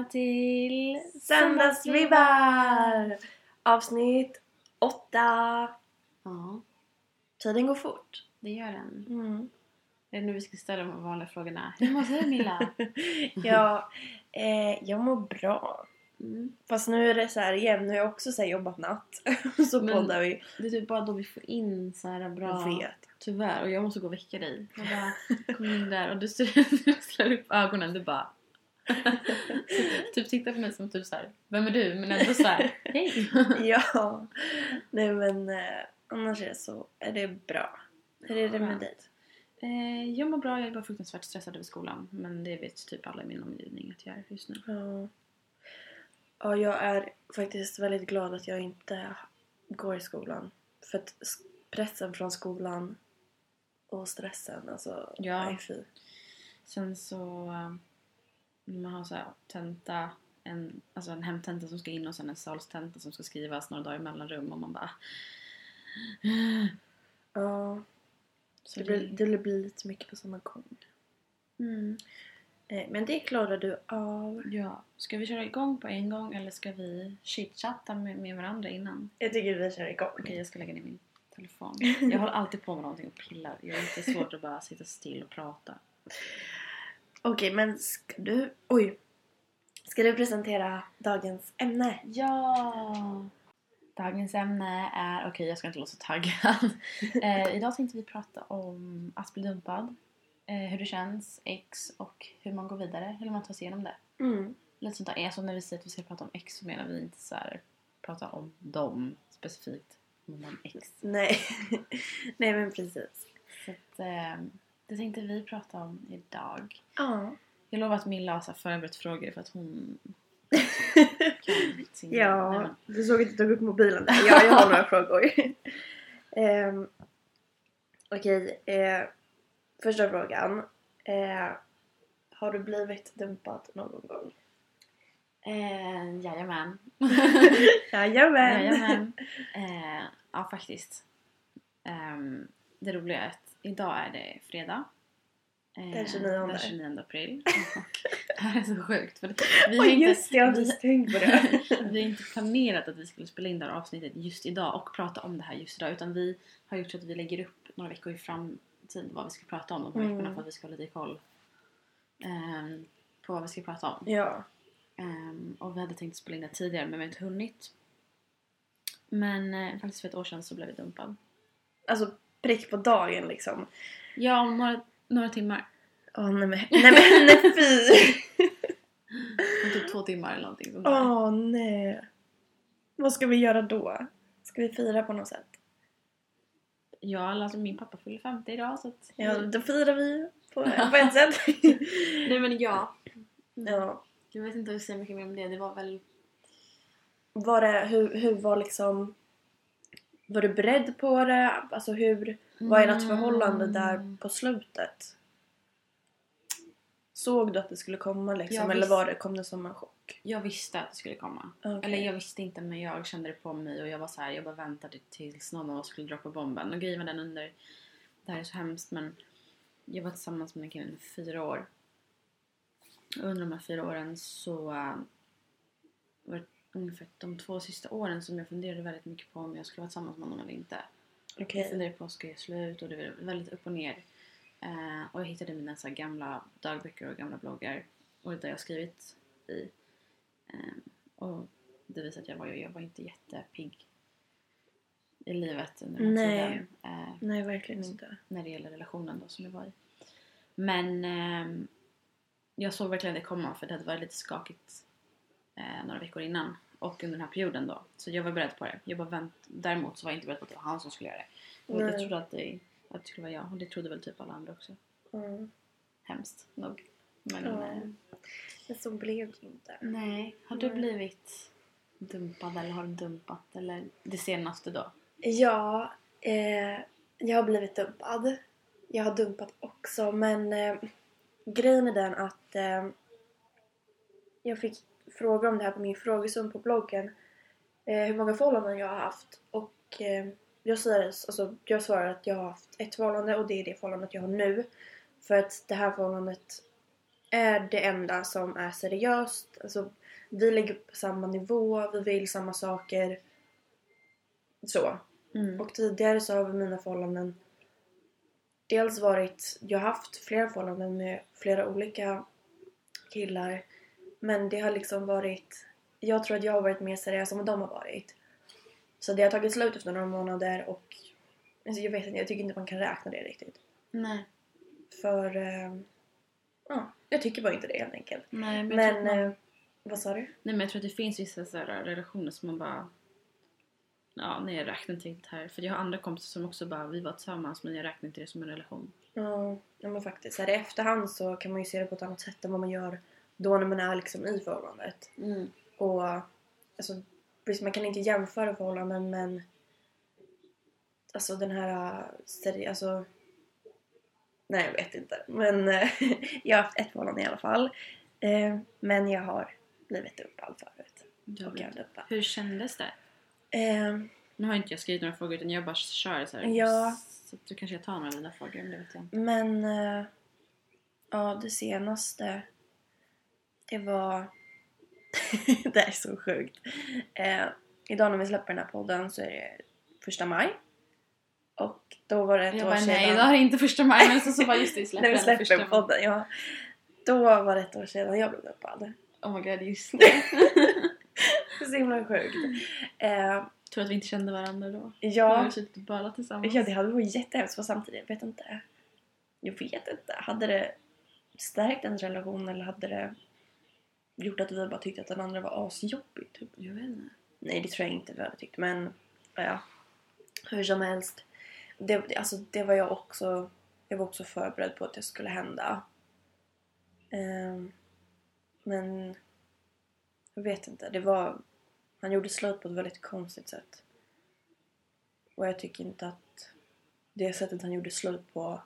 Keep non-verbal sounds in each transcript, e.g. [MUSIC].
Välkomna till Söndagsvibbar! Avsnitt åtta. Ja, Tiden går fort. det gör den. Mm. Det är nu vi ska ställa de vanliga frågorna. Hur mår du Milla? [LAUGHS] ja, eh, jag mår bra. Mm. Fast nu är det så här igen, nu har jag också så här jobbat natt. [LAUGHS] så Men- poddar vi. Det är typ bara då vi får in så här bra... Jag vet. Tyvärr, och jag måste gå och väcka dig. Jag bara [LAUGHS] kom in där och du står- du slår upp ögonen du bara... [LAUGHS] typ tittar på mig som typ så här. Vem är du? Men ändå så här. [LAUGHS] hej! [LAUGHS] ja. Nej men eh, annars är det så, är det bra. Hur är det med dig? Eh, jag mår bra, jag är bara fruktansvärt stressad över skolan. Men det vet typ alla i min omgivning att jag är just nu. Ja. Ja, jag är faktiskt väldigt glad att jag inte går i skolan. För att pressen från skolan och stressen, alltså, Ja. nej fy. Sen så... när man har så här tenta, en, alltså en hemtenta som ska in och sen en salstenta som ska skrivas några dagar i mellanrum och man bara... [GASPS] Ja, Så det blir, det blir lite mycket på samma gång. Mm. Eh, Men det klarar du av. Ja, ska vi köra igång på en gång eller ska vi chitchatta med, med varandra innan? Jag tycker vi kör igång. Okej, jag ska lägga ner min telefon. Jag håller alltid på med någonting och pillar. Jag är inte svårt att bara sitta still och prata. Okej, men ska du... Oj! Ska du presentera dagens ämne? Ja! Dagens ämne är... Okej, jag ska inte låta så taggad. [LAUGHS] eh, idag tänkte vi prata om att bli dumpad. Eh, hur det känns, ex och hur man går vidare. Hur man tar sig igenom det. Mm. Lite sånt där. Alltså när vi säger att vi ska prata om ex så menar vi inte så här prata om dem specifikt. Men om ex. Nej. [LAUGHS] Nej, men precis. Så att, eh, det tänkte vi prata om idag. Ja. Jag lovar att Milla har förberett frågor för att hon kan sin [LAUGHS] Nej, Ja, men- du såg att jag tog upp mobilen där. Ja, jag har några frågor. um, [LAUGHS] Okej, eh, första frågan. Eh, har du blivit dumpad någon gång? Eh, jajamän. [LAUGHS] Jajamän! jajamän. Eh, ja, faktiskt. Ehm, det roliga är att idag är det fredag. Eh, Den 29. Den 29 april. [LAUGHS] det här är så sjukt. För vi Oj, inte- just det, jag har inte tänkt på det. [LAUGHS] vi har inte planerat att vi skulle spela in det här avsnittet just idag och prata om det här just idag. Utan vi har gjort så att vi lägger upp några veckor i framtid vad vi ska prata om de här Mm. veckorna för att vi ska ha lite koll ehm, på vad vi ska prata om. ja. Ehm, och vi hade tänkt spela in det tidigare men vi har inte hunnit. Men eh, faktiskt för ett år sedan så blev vi dumpad. Alltså prick på dagen liksom. Ja, om några, några timmar. Åh nej men, nej men nej fy! Om typ två timmar eller någonting sånt. Åh nej. Vad ska vi göra då? Ska vi fira på något sätt? Ja, alltså min pappa fyller 50 idag så att... Ja, då firar vi på, på ett sätt. [LAUGHS] Nej men ja. ja. Jag vet inte hur mycket mer om det. Det var väl... Var det, hur, hur var liksom... Var du beredd på det? Alltså hur... Vad är ert förhållande där Mm. på slutet? Såg du att det skulle komma liksom? Eller var det, kom det som en chock? Jag visste att det skulle komma. Okej. Eller jag visste inte men jag kände det på mig och jag var så här, jag bara väntade tills någon av oss skulle droppa bomben. Och grejen var den under, det här är så hemskt men jag var tillsammans med den killen i fyra år. Och under de här fyra åren så äh, var det ungefär de två sista åren som jag funderade väldigt mycket på om jag skulle vara tillsammans med honom eller inte. Okej. Jag funderade på ska jag slut och det var väldigt upp och ner. Eh, och jag hittade mina så gamla dagböcker och gamla bloggar och där jag skrivit i. Eh, och det visade att jag var, jag var inte jättepigg i livet under den Nej. tiden. Eh, Nej, verkligen inte. när det gäller relationen då som jag var i. Men ehm, jag såg verkligen det komma för det hade varit lite skakigt eh, några veckor innan och under den här perioden då. Så jag var beredd på det. Jag bara vänt, däremot så var jag inte beredd på att det var han som skulle göra det. Och jag trodde att det, att det skulle vara jag och det trodde väl typ alla andra också. Mm. Hemskt nog. Men eh, Men så blev det inte. nej. Har du Nej. blivit dumpad eller har du dumpat eller det senaste då? Ja, eh, jag har blivit dumpad. Jag har dumpat också men eh, grejen är den att eh, jag fick fråga om det här på min frågestund på bloggen. Eh, hur många förhållanden jag har haft och eh, jag, säger, alltså, jag svarar att jag har haft ett förhållande och det är det förhållandet jag har nu. För att det här förhållandet är det enda som är seriöst. Alltså, vi ligger på samma nivå, vi vill samma saker. Så. Mm. Och tidigare så har vi mina förhållanden dels varit, jag har haft flera förhållanden med flera olika killar. Men det har liksom varit, jag tror att jag har varit mer seriös än vad de har varit. Så det har tagit slut efter några månader och alltså jag vet inte, jag tycker inte man kan räkna det riktigt. Nej. För, eh, ja, jag tycker bara inte det helt enkelt. Nej, men, Men, man, eh, vad sa du? nej, men jag tror att det finns vissa så relationer som man bara... Ja, nej jag räknar inte riktigt här. För jag har andra kompisar som också bara, vi var tillsammans men jag räknar inte det som en relation. Ja, ja men faktiskt. Så här, I efterhand så kan man ju se det på ett annat sätt än vad man gör då när man är liksom i förhållandet. Mm. Och alltså, visst, man kan inte jämföra förhållanden men alltså den här seri- alltså nej jag vet inte men [LAUGHS] jag har haft ett förhållande i alla fall eh, men jag har blivit dumpad förut och jag dumpad. Hur kändes det? Eh, Nu har inte jag skrivit några frågor utan jag bara kör så här. Ja. Så du kanske jag tar några av dina frågor, men det vet jag inte. men eh, ja det senaste det var [LAUGHS] det är så sjukt. Eh, idag när vi släpper den här podden så är det första maj. Och då var det ett Jag år bara, sedan. nej idag är det inte första maj men så, så bara just det, [LAUGHS] släpper när vi släpper första podden, ja. Då var det ett år sedan jag blev dumpad. Oh my god, just [LAUGHS] det. Det är så himla sjukt. Eh, Tror att vi inte kände varandra då. Då har ja, vi och bölat tillsammans. ja, det hade varit jättehemskt för samtidigt, jag vet inte. Jag vet inte. Hade det stärkt en relation eller hade det gjort att vi bara tyckte att den andra var asjobbig? Typ? Jag vet inte. Nej, det tror jag inte vi hade tyckt. Men ja, hur som helst. Det, alltså, det var jag också. Jag var också förberedd på att det skulle hända. Um, men jag vet inte. Det var, han gjorde slut på ett väldigt konstigt sätt. Och jag tycker inte att det sättet han gjorde slut på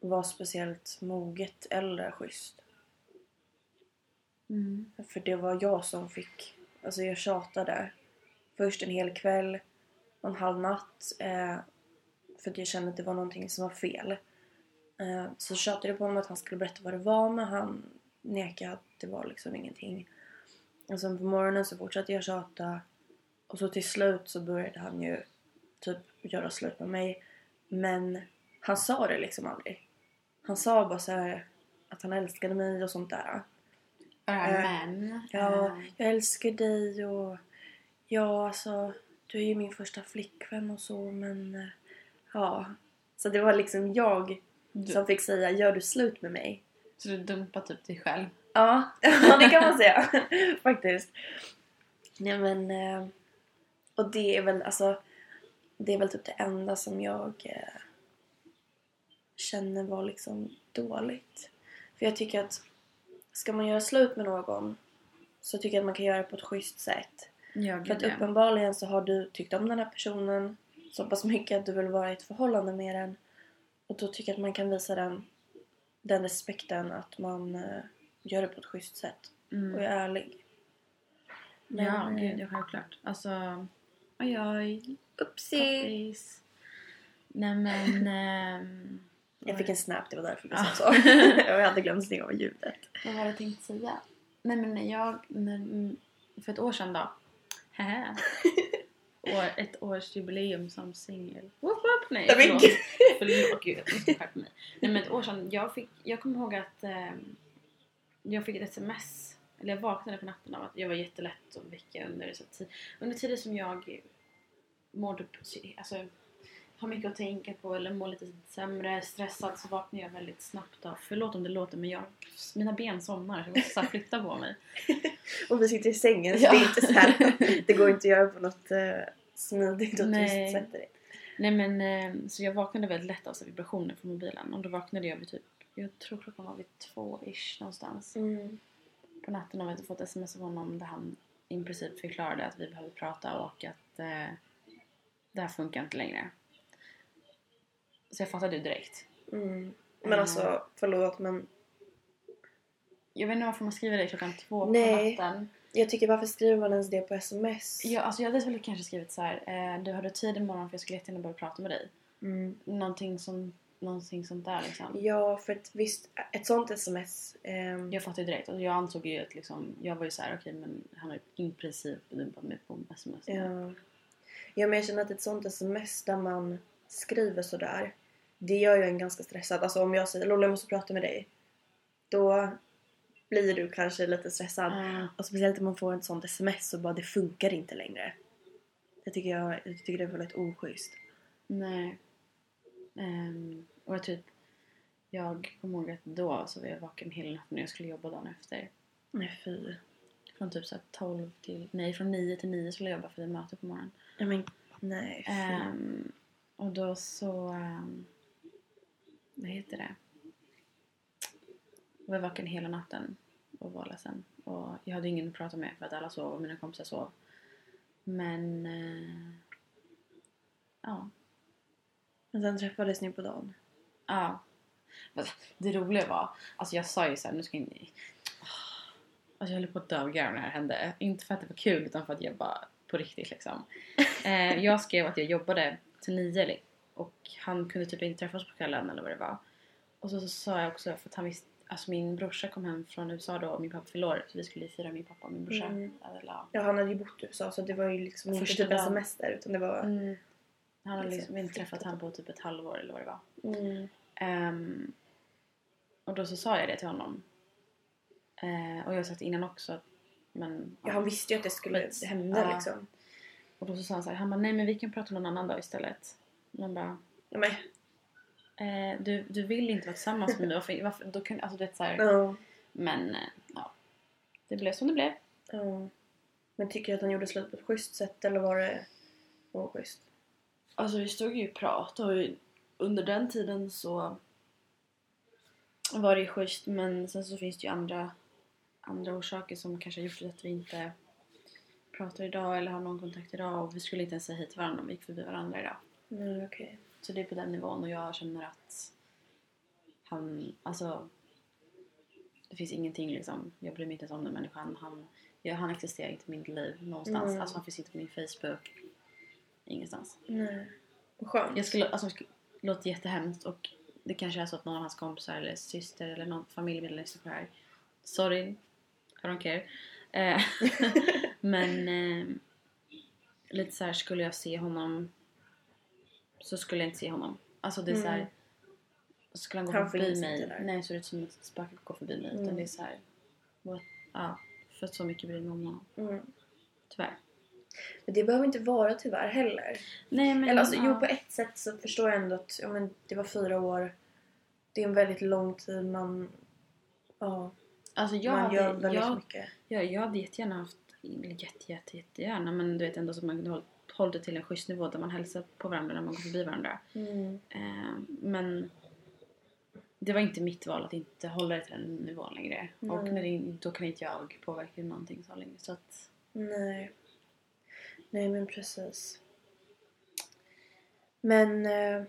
var speciellt moget eller schysst. Mm. För det var jag som fick... Alltså jag tjatade. Först en hel kväll och en halv natt. Eh, för att jag kände att det var någonting som var fel. Eh, så tjatade jag på honom att han skulle berätta vad det var men han nekade att det var liksom ingenting. Och sen på morgonen så fortsatte jag tjata. Och så till slut så började han ju typ göra slut med mig. Men han sa det liksom aldrig. Han sa bara så här att han älskade mig och sånt där. Här Eh. Ja, eh, jag älskar dig och ja, alltså du är ju min första flickvän och så men eh, ja. Så det var liksom jag du, som fick säga gör du slut med mig? Så du dumpar typ dig själv. Ja, [LAUGHS] det kan man säga [LAUGHS] faktiskt. Nej men och det är väl alltså det är väl typ det enda som jag känner var liksom dåligt. För jag tycker att ska man göra slut med någon så tycker jag att man kan göra det på ett schysst sätt. Ja, För att ja. uppenbarligen så har du tyckt om den här personen så pass mycket att du vill vara i ett förhållande med den. Och då tycker jag att man kan visa den, den respekten att man eh, gör det på ett schysst sätt och Mm. är ärlig. Ja, Men, gud eh, ja, självklart. Alltså, oj oj. Poppis. Nej men... [LAUGHS] Jag fick en snap, det var därför jag Ah. sa så. [LAUGHS] jag hade glömt stänga av ljudet. Vad var det jag tänkte säga? Nej men jag, mm, för ett år sedan då. [LAUGHS] År, ett års jubileum som singel. Woop woop! Nej men förlåt. Förlåt gud, jag måste skärpa mig. Nej men ett år sedan, jag, fick, jag kommer ihåg att ehm, jag fick ett sms. Eller jag vaknade på natten av att jag var jättelätt att väcka under, så tid, under tider som jag mådde, alltså har mycket att tänka på eller mår lite sämre, stressad så vaknar jag väldigt snabbt av. Förlåt om det låter men jag, mina ben somnar så jag måste så flytta på mig. [LAUGHS] Och vi sitter i sängen så Ja. det är inte så här. [LAUGHS] Det går inte att göra på något uh, smidigt och tyst sätt. direkt. Nej men eh, så jag vaknade väldigt lätt av så vibrationer från mobilen och då vaknade jag vid typ, jag tror klockan var vid två ish någonstans Mm. på natten jag hade fått sms av honom där han i princip förklarade att vi behöver prata och att eh, det här funkar inte längre. Så jag fattade ju direkt. Mm. Men Mm. alltså, förlåt men Jag vet inte varför man skriver det klockan två Nej. på natten. jag tycker varför skriver man ens det på sms? Jag, alltså jag hade väl kanske skrivit så här. Eh, du hade tid imorgon för jag skulle jättegärna börja prata med dig. Mm. Någonting som någonting sånt där liksom. Ja, för att visst, ett sånt sms... ehm, Jag fattade ju direkt. Och jag ansåg ju att liksom, jag var ju såhär okej men han har i princip dumpat mig på sms. Ja. ja, men jag känner att ett sånt sms där man skriver sådär, det gör ju en ganska stressad. Alltså om jag säger Lola jag måste prata med dig. Då blir du kanske lite stressad. Ja. Och speciellt om man får ett sånt sms och bara det funkar inte längre. Det tycker jag, jag tycker det är väldigt oschysst. Nej. Ehm, och jag typ, jag kommer ihåg att då så var jag vaken hela natten när jag skulle jobba dagen efter. Nej fy. Från typ så här 12 till, nej från 9 till 9 skulle jag jobba för ett möte på morgonen. Ja men nej fy. Ehm, och då så, um, vad heter det? Jag var vaken hela natten och var ledsen. Och jag hade ingen att prata med för att alla sov och mina kompisar sov. Men, eh, ja. Men sen träffades ni på dagen. Ja. Det roliga var, alltså jag sa ju såhär, nu ska ni... Alltså jag höll på att dö av garv när det här hände. Inte för att det var kul utan för att jag bara, på riktigt liksom. [LAUGHS] Eh, jag skrev att jag jobbade till nio och han kunde typ inte träffas på kvällen eller vad det var. Och så, så sa jag också, för att han visste, alltså min brorsa kom hem från USA då och min pappa år så vi skulle fira min pappa och min brorsa. Mm. Eller, ja. Ja han hade ju bott i USA så det var ju liksom inte typ en semester utan det var... Mm. Han hade liksom så inte träffat han på typ ett halvår eller vad det var. Mm. Ehm, och då så sa jag det till honom. Eh, och jag har sagt innan också. att- Men, Ja han visste ju att det skulle hända Ja. liksom. Och då så sa han så här, han bara nej men vi kan prata någon annan dag istället. Man bara, Ja, men, eh, du, du vill inte vara tillsammans med mig. Varför, varför, då kan, alltså, du vet, så här, ja. Men eh, ja, det blev som det blev. ja. Men tycker du att han gjorde slut på ett schysst sätt eller var det oschysst? Alltså vi stod ju och pratade och under den tiden så var det ju schysst men sen så finns det ju andra, andra orsaker som kanske har gjort att vi inte pratar idag eller har någon kontakt idag och vi skulle inte ens säga hej till varandra om vi gick förbi varandra idag. Nej okej. Så det är på den nivån och jag känner att han, alltså det finns ingenting liksom, jag bryr mig inte ens om den människan. Han, ja, han existerar inte i mitt liv någonstans. Mm. Alltså han finns inte på min Facebook. Ingenstans. Nej. Skönt. Jag skulle, alltså, det låter jättehemskt och det kanske är så att någon av hans kompisar eller syster eller någon familjemedlem lyssnar på det här. Sorry, I don't care. Eh, [LAUGHS] [LAUGHS] men eh, lite så här skulle jag se honom så skulle jag inte se honom. Alltså det är så här, Mm. skulle han gå Han förbi mig, nej så är det som att ett spöke går förbi mig. Mm. Utan det är så här, what, ja, för så mycket bryr mig om honom. Mm. Tyvärr. Men det behöver inte vara tyvärr heller. Nej men Eller alltså, ja. jo på ett sätt så förstår jag ändå att ja, men, det var fyra år. Det är en väldigt lång tid man... Ja, alltså, jag, man gör hade, väldigt jag, mycket. Ja, jag hade jättegärna haft, jätte, jätte, jättegärna, men du vet ändå så att man kunde håll- hållit det till en schysst nivå där man hälsar på varandra när man går förbi varandra. Mm. Eh, men det var inte mitt val att inte hålla det till den nivån längre. Och Nej. när det, då kan inte jag påverka någonting så länge. Så att, Nej. Nej men precis. Men eh,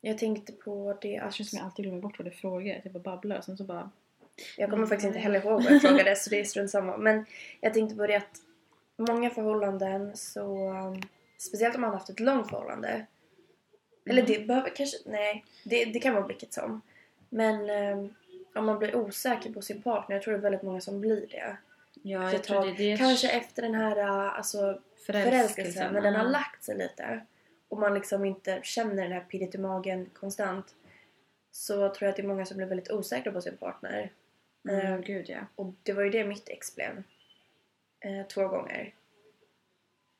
jag tänkte på det det att... känns som jag alltid glömmer bort vad det frågar. Jag bara babblar och sen så bara... Jag kommer faktiskt inte Nej. heller ihåg vad jag frågade så det är [LAUGHS] strunt samma. Men jag tänkte på det att många förhållanden så... um, Speciellt om man har haft ett långt förhållande. Eller Mm. det behöver kanske... Nej, det, det kan vara vilket som. Men um, om man blir osäker på sin partner, jag tror det är väldigt många som blir det. Ja, jag tror tag. det är det Kanske efter den här uh, alltså, förälskelsen, när den har lagt sig lite och man liksom inte känner den här pirret i magen konstant så tror jag att det är många som blir väldigt osäkra på sin partner. Mm, Eh, gud ja. och det var ju det mitt ex blev. Eh, två gånger.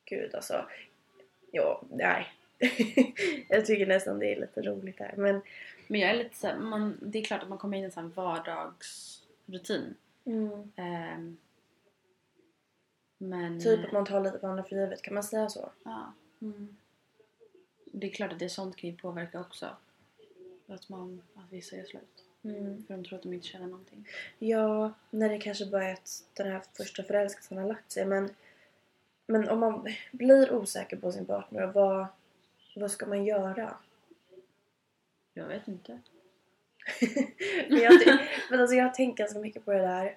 Gud alltså. Ja, nej. [LAUGHS] jag tycker nästan det är lite roligt här. Men Men jag är lite såhär, man, det är klart att man kommer in i en sån vardagsrutin. mm, Ehm, men... typ att man tar lite varandra för givet. Kan man säga så? Ja. Mm. Det är klart att det sånt kan ju påverka också. Att, man, att vissa gör slut. Mm. För de tror att de inte känner någonting. Ja, när det kanske bara är att den här första förälskelsen har lagt sig. Men, men om man blir osäker på sin partner, vad, vad ska man göra? Jag vet inte. [LAUGHS] men jag, men alltså jag tänker ganska mycket på det där.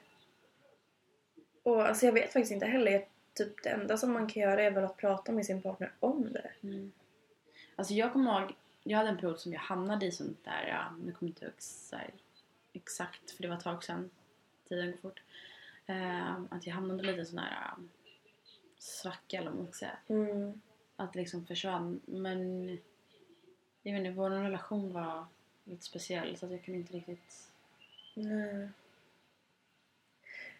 Och alltså jag vet faktiskt inte heller. Typ det enda som man kan göra är väl att prata med sin partner om det. Mm. Alltså jag kommer ihåg jag hade en period som jag hamnade i sånt där, ja, nu kommer jag inte ihåg exakt för det var ett tag sedan, tiden går fort. Eh, att jag hamnade lite i sån här ja, svacka eller vad man ska säga. Mm. Att det liksom försvann. Men jag vet inte, vår relation var lite speciell så att jag kan inte riktigt Nej.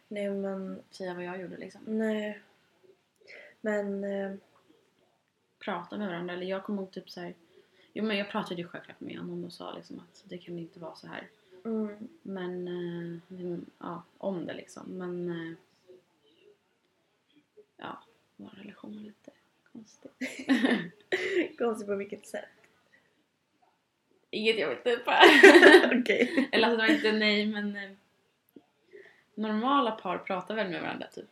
Nej men, säga vad jag gjorde liksom. nej. Men, eh, Prata med varandra. Eller jag kommer ihåg typ så här. Jo men jag pratade ju självklart med honom och sa liksom att det kan inte vara så här. mm, Men, eh, vi- ja, om det liksom. Men, eh, ja, vår relation var lite konstig. [LAUGHS] konstigt på vilket sätt? Inget jag vill upp [LAUGHS] Okej. Eller alltså det var inte nej men eh, normala par pratar väl med varandra typ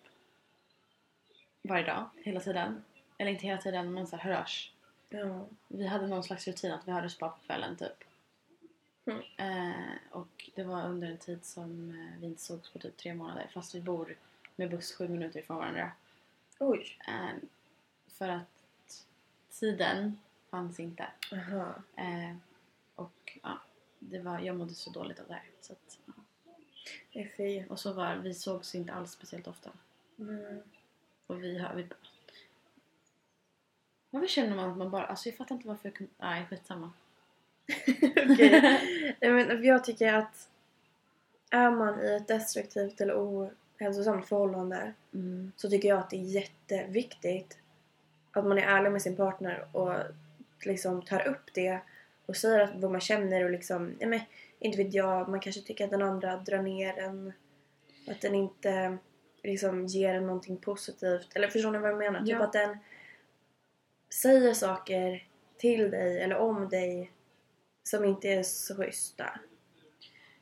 varje dag, hela tiden. Eller inte hela tiden men så här hörs. Ja. Vi hade någon slags rutin att vi hördes bara på kvällen typ. Mm. Eh, och det var under en tid som eh, vi inte sågs på typ tre månader fast vi bor med buss sju minuter ifrån varandra. Oj. Eh, för att tiden fanns inte. Aha. Eh, och ja, det var, jag mådde så dåligt av det här. Så att, ja. Det är fy. Och så var vi sågs inte alls speciellt ofta. Mm. Och vi. Vi, varför känner man att man bara... Alltså jag fattar inte varför jag kunde... Nej, skitsamma. [LAUGHS] Okej. [LAUGHS] Men jag tycker att är man i ett destruktivt eller ohälsosamt förhållande Mm. så tycker jag att det är jätteviktigt att man är ärlig med sin partner och liksom tar upp det och säger att vad man känner och liksom, ja men inte vet jag, man kanske tycker att den andra drar ner en. Att den inte liksom ger en någonting positivt. Eller förstår ni vad jag menar? Typ Ja. att den säger saker till dig eller om dig som inte är så schyssta.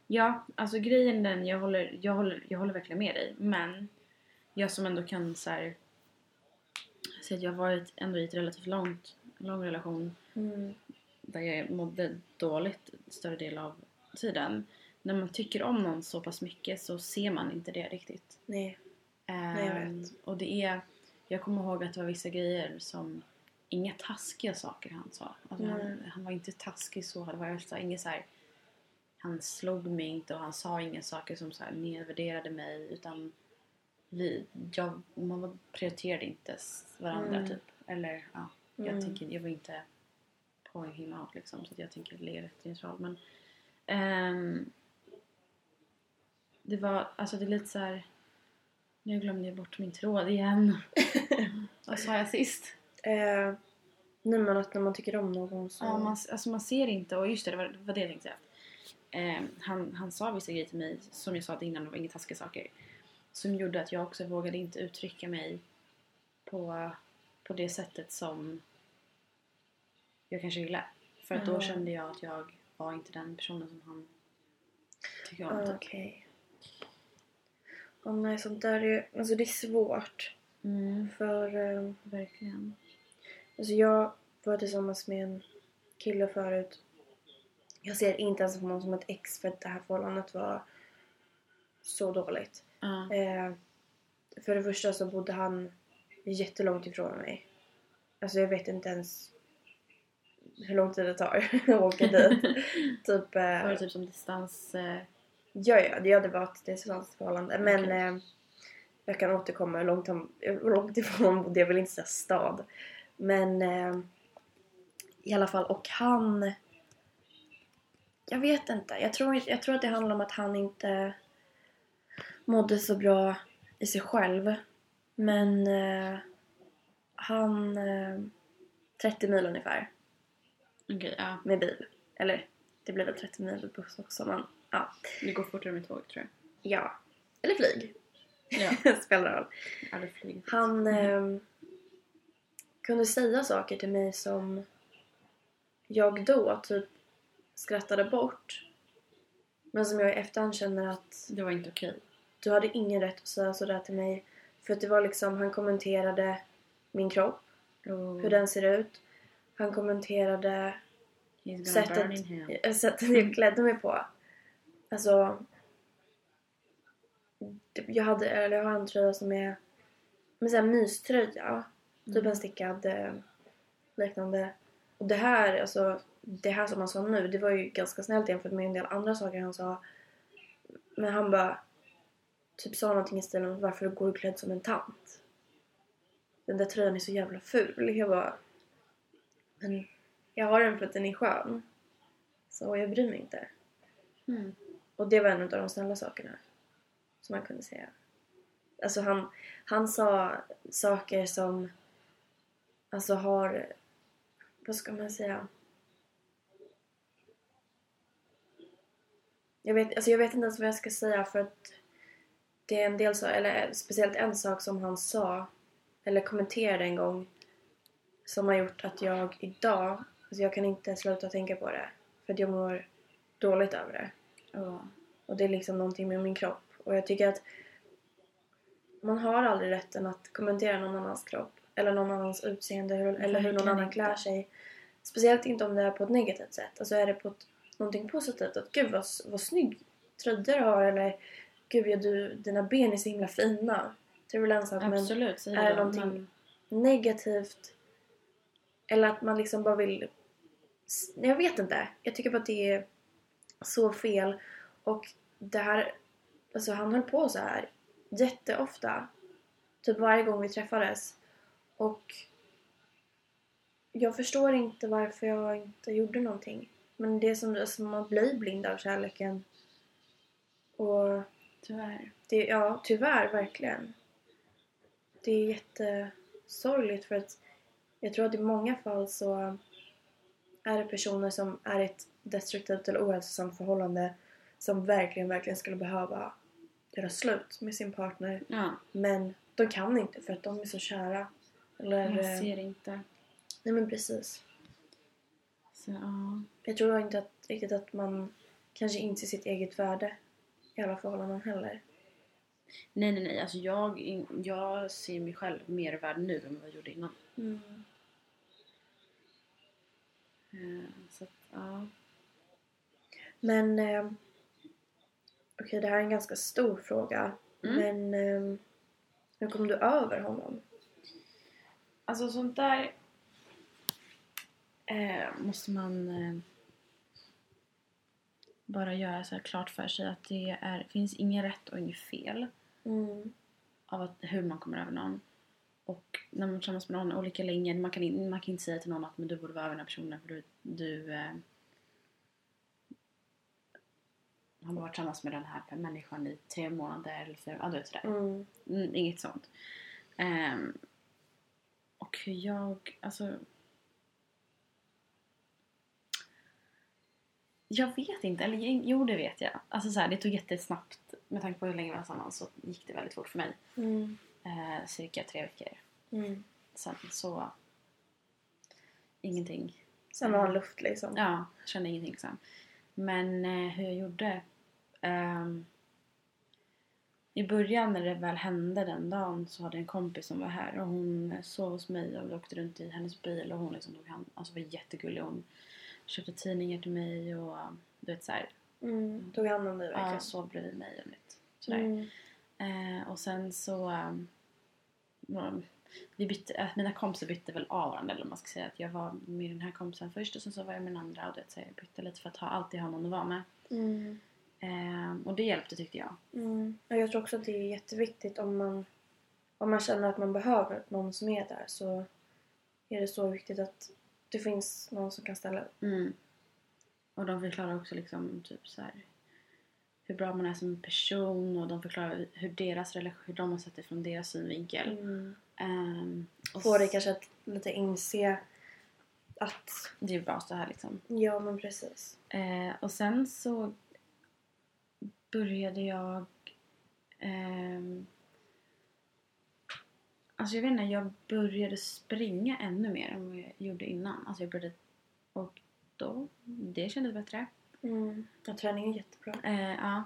Ja, alltså grejen den, jag håller, jag, håller, jag håller verkligen med dig. Men jag som ändå kan så här, säga att jag har varit ändå i ett relativt långt, lång relation Mm. där jag mådde dåligt större del av tiden. När man tycker om någon så pass mycket så ser man inte det riktigt. Nej. Nej, jag Ehm, vet. och det är, jag kommer ihåg att det var vissa grejer som, inga taskiga saker han sa. Alltså han, Nej. han var inte taskig så, det var alltså inget så här, han slog mig inte och han sa inga saker som så här nedvärderade mig utan vi, jag, man prioriterade inte varandra Mm. typ. Eller ja, jag Mm. tänker, jag var inte på him out liksom så jag tänker ligga rätt neutral men ehm, det var, alltså det är lite så här. Nu glömde jag bort min tråd igen. [LAUGHS] Vad sa jag sist? Eh, nej men att när man tycker om någon så... Ja, man, alltså man ser inte, och just det, det var, var det jag tänkte säga. Eh, han, han sa vissa grejer till mig, som jag sa innan, det var inga taskiga saker. Som gjorde att jag också vågade inte uttrycka mig på, på det sättet som jag kanske ville. För att då Ja. kände jag att jag var inte den personen som han tycker om. Typ. Okej. Åh nej, sånt där är. Alltså det är svårt. Mm, För... Eh, verkligen. Alltså jag var tillsammans med en kille förut. Jag ser inte ens på honom som ett ex för att det här förhållandet var så dåligt. Ja. Eh, för det första så bodde han jättelångt ifrån mig. Alltså jag vet inte ens hur lång tid det tar [LAUGHS] att åka dit. [LAUGHS] typ... Var Eh, det typ som distans... Eh, Ja, ja, det hade varit distansförhållande. Men Okej. eh, jag kan återkomma hur långt, han, hur långt ifrån bodde. Jag vill inte säga stad. Men eh, i alla fall. Och han... Jag vet inte. Jag tror, jag tror att det handlar om att han inte mådde så bra i sig själv. Men eh, han... Eh, 30 mil ungefär Okej, ja. med bil. Eller det blir väl 30 mil med buss också men ja. Det går fortare med tåg tror jag. Ja. Eller flyg. Ja, [LAUGHS] Spelar roll. aldrig flugit. Han eh, kunde säga saker till mig som jag då typ skrattade bort. Men som jag i efterhand känner att Det var inte okej. du hade ingen rätt att säga sådär till mig. För att det var liksom, han kommenterade min kropp, Oh, hur den ser ut. Han kommenterade sättet, [LAUGHS] sättet jag klädde mig på. Alltså... Jag, hade, eller jag har en tröja som är med sån här myströja. Typ Mm. en stickad eh, liknande. Och det här, alltså det här som han sa nu, det var ju ganska snällt jämfört med en del andra saker han sa. Men han bara typ sa någonting i stilen om varför går du klädd som en tant? Den där tröjan är så jävla ful. Jag bara... Men jag har den för att den är skön. Så jag bryr mig inte. Mm. Och det var en av de snälla sakerna som man kunde säga. Alltså han, han sa saker som alltså har, vad ska man säga? Jag vet, alltså jag vet inte ens vad jag ska säga för att det är en del så, eller speciellt en sak som han sa eller kommenterade en gång som har gjort att jag idag, alltså jag kan inte sluta tänka på det för att jag mår dåligt över det. Ja. Och det är liksom någonting med min kropp. Och jag tycker att man har aldrig rätten att kommentera någon annans kropp. Eller någon annans utseende. Hur, eller hur någon annan klär sig. Speciellt inte om det är på ett negativt sätt. Alltså är det på ett, någonting positivt. Att gud vad, vad snygg tröja du har. Eller gud ja, du, dina ben är så himla fina. Det är väl en sak. Men är det någonting- Men, negativt. Eller att man liksom bara vill... Jag vet inte. Jag tycker bara att det är så fel. Och det här... Alltså han höll på så här jätteofta. Typ varje gång vi träffades. Och jag förstår inte varför jag inte gjorde någonting. Men det är som alltså man blir blind av kärleken. Och tyvärr. det, ja, tyvärr verkligen. Det är jättesorgligt för att jag tror att i många fall så är det personer som är i ett destruktivt eller ohälsosamt förhållande som verkligen, verkligen skulle behöva göra slut med sin partner. Ja, Men de kan inte för att de är så kära. Eller, man eh, ser inte. nej men precis. Så, ja. Jag tror inte att, riktigt att man kanske inser sitt eget värde i alla förhållanden heller. Nej, nej, nej. Alltså jag, jag ser mig själv mer värd nu än vad jag gjorde innan. Mm. Eh, Så att, ja. Men eh, okej, det här är en ganska stor fråga. Mm. Men eh, hur kom du över honom? Alltså sånt där eh, måste man eh, bara göra så klart för sig att det är, finns inget rätt och inget fel Mm. av att, hur man kommer över någon. Och när man är tillsammans med någon olika länge, man kan, in, man kan inte säga till någon att men du borde vara över den här personen för du, du eh, har varit tillsammans med den här människan i tre månader eller fyra, ja du vet sådär. Mm. Mm, inget sånt. Ehm, och hur jag, alltså... Jag vet inte, eller jo det vet jag. Alltså så här, det tog jättesnabbt, med tanke på hur länge vi var tillsammans så gick det väldigt fort för mig. Mm. Eh, cirka tre veckor. Mm. Sen så... Ingenting. Sen var han luft liksom. Ja, kände ingenting sen. Men eh, hur jag gjorde? ehm, I början när det väl hände den dagen så hade jag en kompis som var här och hon sov hos mig och vi åkte runt i hennes bil och hon liksom tog hand, alltså var jättegullig. Hon köpte tidningar till mig och du vet såhär, Mm. Tog hand om dig ja, verkligen. sov bredvid mig och vet, sådär. Mm. Eh, och sen så... Um, vi bytte, äh, mina kompisar bytte väl av varandra eller man ska säga. Att jag var med den här kompisen först och sen så var jag med den andra. Och det, så jag bytte lite för att ha, alltid ha någon att vara med. Mm. Eh, och det hjälpte tyckte jag. Mm. Jag tror också att det är jätteviktigt om man, om man känner att man behöver någon som är där så är det så viktigt att det finns någon som kan ställa upp. Mm. Och de förklarar också liksom typ så här hur bra man är som person och de förklarar hur deras relation, hur de har sett det från deras synvinkel. Mm. Ehm, och Får dig kanske att lite inse att, Det är bra så här liksom. ja men precis. Eh, och sen så började jag... ehm, alltså jag vet inte, jag började springa ännu mer än vad jag gjorde innan. Alltså jag började... Och då, det kändes bättre. Mm. Ja, träning är jättebra. Eh, ja.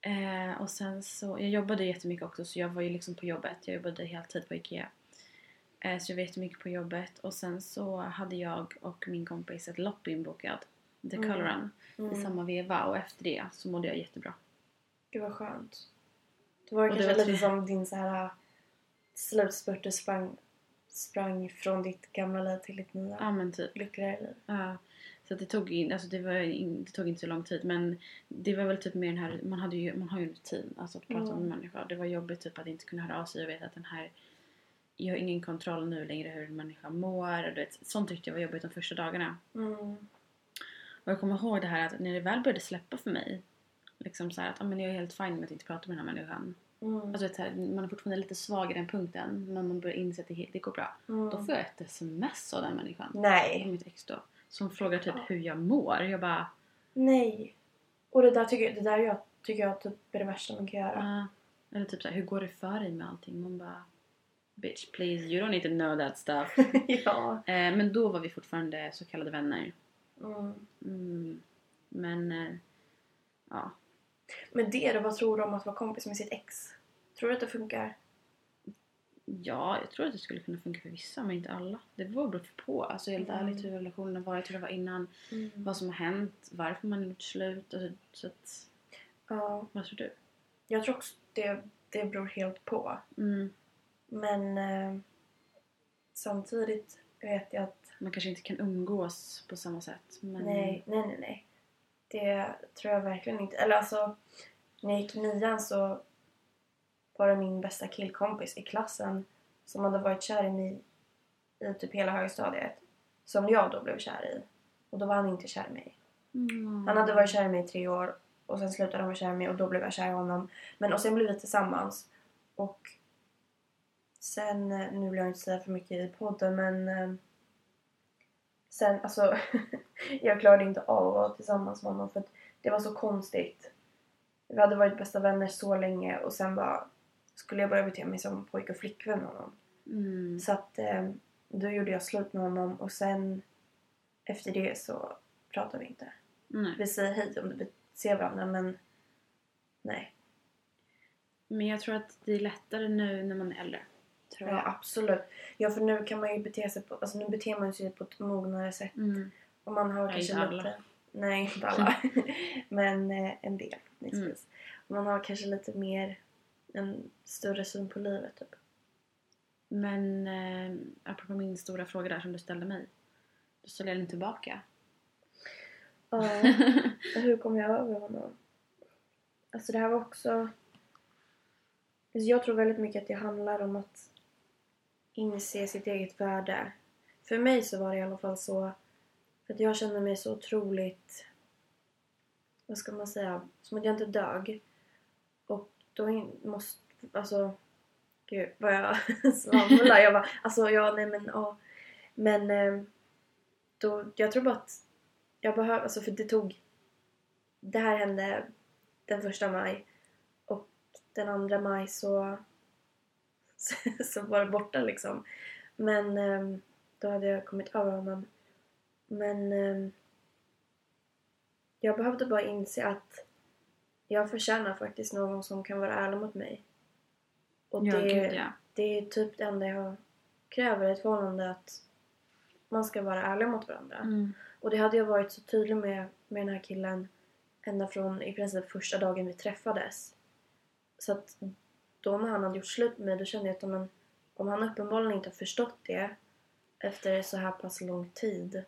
Eh, och sen så, jag jobbade jättemycket också så jag var ju liksom på jobbet. Jag jobbade heltid på IKEA. Eh, så jag var jättemycket på jobbet. Och sen så hade jag och min kompis ett lopp inbokat. The Mm. Color Run. I Mm. samma veva och efter det så mådde jag jättebra. Gud vad skönt. Det var Och det kanske var lite som din så här slutspurt du sprang sprang från ditt gamla liv till ditt nya Ja men typ. lyckligare liv. Ja. Så det tog in, alltså det, var, in, det tog inte så lång tid men det var väl typ mer den här, man, hade ju, man har ju en rutin, alltså att prata Mm. med människor. Det var jobbigt typ att inte kunna höra av sig och veta att den här, jag har ingen kontroll nu längre hur en människa mår. Och du vet, sånt tyckte jag var jobbigt de första dagarna. Mm. Och jag kommer ihåg det här att när det väl började släppa för mig, liksom så att ah, men jag är helt fine med att inte prata med den här människan. Mm. Alltså, vet, så här, man är fortfarande lite svag i den punkten men man börjar inse att det, det går bra. Mm. Då får jag ett sms av den människan. Nej. mitt ex då. Som frågar typ hur jag mår. Jag bara... Nej. Och det där tycker, det där jag, tycker jag typ är det värsta man kan göra. "Ah." eller typ så här, hur går det för dig med allting? Man bara... Bitch please, you don't need to know that stuff. [LAUGHS] ja. eh, men då var vi fortfarande så kallade vänner. Mm. Mm. Men... Eh, ja. Men det då, vad tror du om att vara kompis med sitt ex? Tror du att det funkar? Ja, jag tror att det skulle kunna funka för vissa men inte alla. Det beror på. Alltså helt Mm. ärligt hur relationen har varit, hur det var innan. Mm. Vad som har hänt, varför man gjort slut. Alltså, så att, Ja, vad tror du? jag tror också det, det beror helt på. Mm. Men eh, samtidigt vet jag att Man kanske inte kan umgås på samma sätt. Men... nej, nej, nej, nej. Det tror jag verkligen inte. Eller alltså, när jag gick nian så var det min bästa killkompis i klassen som hade varit kär i mig i typ hela högstadiet. Som jag då blev kär i. Och då var han inte kär i mig. Mm. Han hade varit kär i mig i tre år och sen slutade han vara kär i mig och då blev jag kär i honom. Men och sen blev vi tillsammans. Och sen, eh, nu vill jag inte säga för mycket i podden men eh, sen alltså [LAUGHS] jag klarade inte av att vara tillsammans med honom för att det var så konstigt. Vi hade varit bästa vänner så länge och sen bara skulle jag börja bete mig som pojke och flickvän med honom. Mm. Så att eh, då gjorde jag slut med honom och sen efter det så pratade vi inte. Nej. Vi säger hej om vi ser varandra men nej. Men jag tror att det är lättare nu när man är äldre. Tror Ja jag. absolut. Ja för nu kan man ju bete sig på, alltså nu beter man sig på ett mognare sätt. Mm. Och man har Nej, kanske lite... Nej inte alla. [LAUGHS] [LAUGHS] men eh, en del. Mm. Man har kanske lite mer en större syn på livet typ. Men eh, apropå min stora fråga där som du ställde mig. Då ställer jag den tillbaka. Ja. [LAUGHS] Hur kom jag över honom? Alltså det här var också... Alltså jag tror väldigt mycket att det handlar om att inse sitt eget värde. För mig så var det i alla fall så. För att jag kände mig så otroligt... Vad ska man säga? Som att jag inte dög. Och då in- måste... Alltså... Gud vad jag [LAUGHS] svamlar. Jag bara... Alltså ja, nej men ja. Men... Ehm, då, jag tror bara att jag behöver, alltså för det tog... Det här hände den första maj och den andra maj så, [LAUGHS] så var det borta liksom. Men ehm, då hade jag kommit över honom. Men ehm, jag behövde bara inse att jag förtjänar faktiskt någon som kan vara ärlig mot mig. Och ja, det, gud ja. det är typ det enda jag kräver i ett förhållande att man ska vara ärlig mot varandra. Mm. Och det hade jag varit så tydlig med, med den här killen ända från i princip första dagen vi träffades. Så att då när han hade gjort slut med mig då kände jag att men, om han uppenbarligen inte har förstått det efter så här pass lång tid.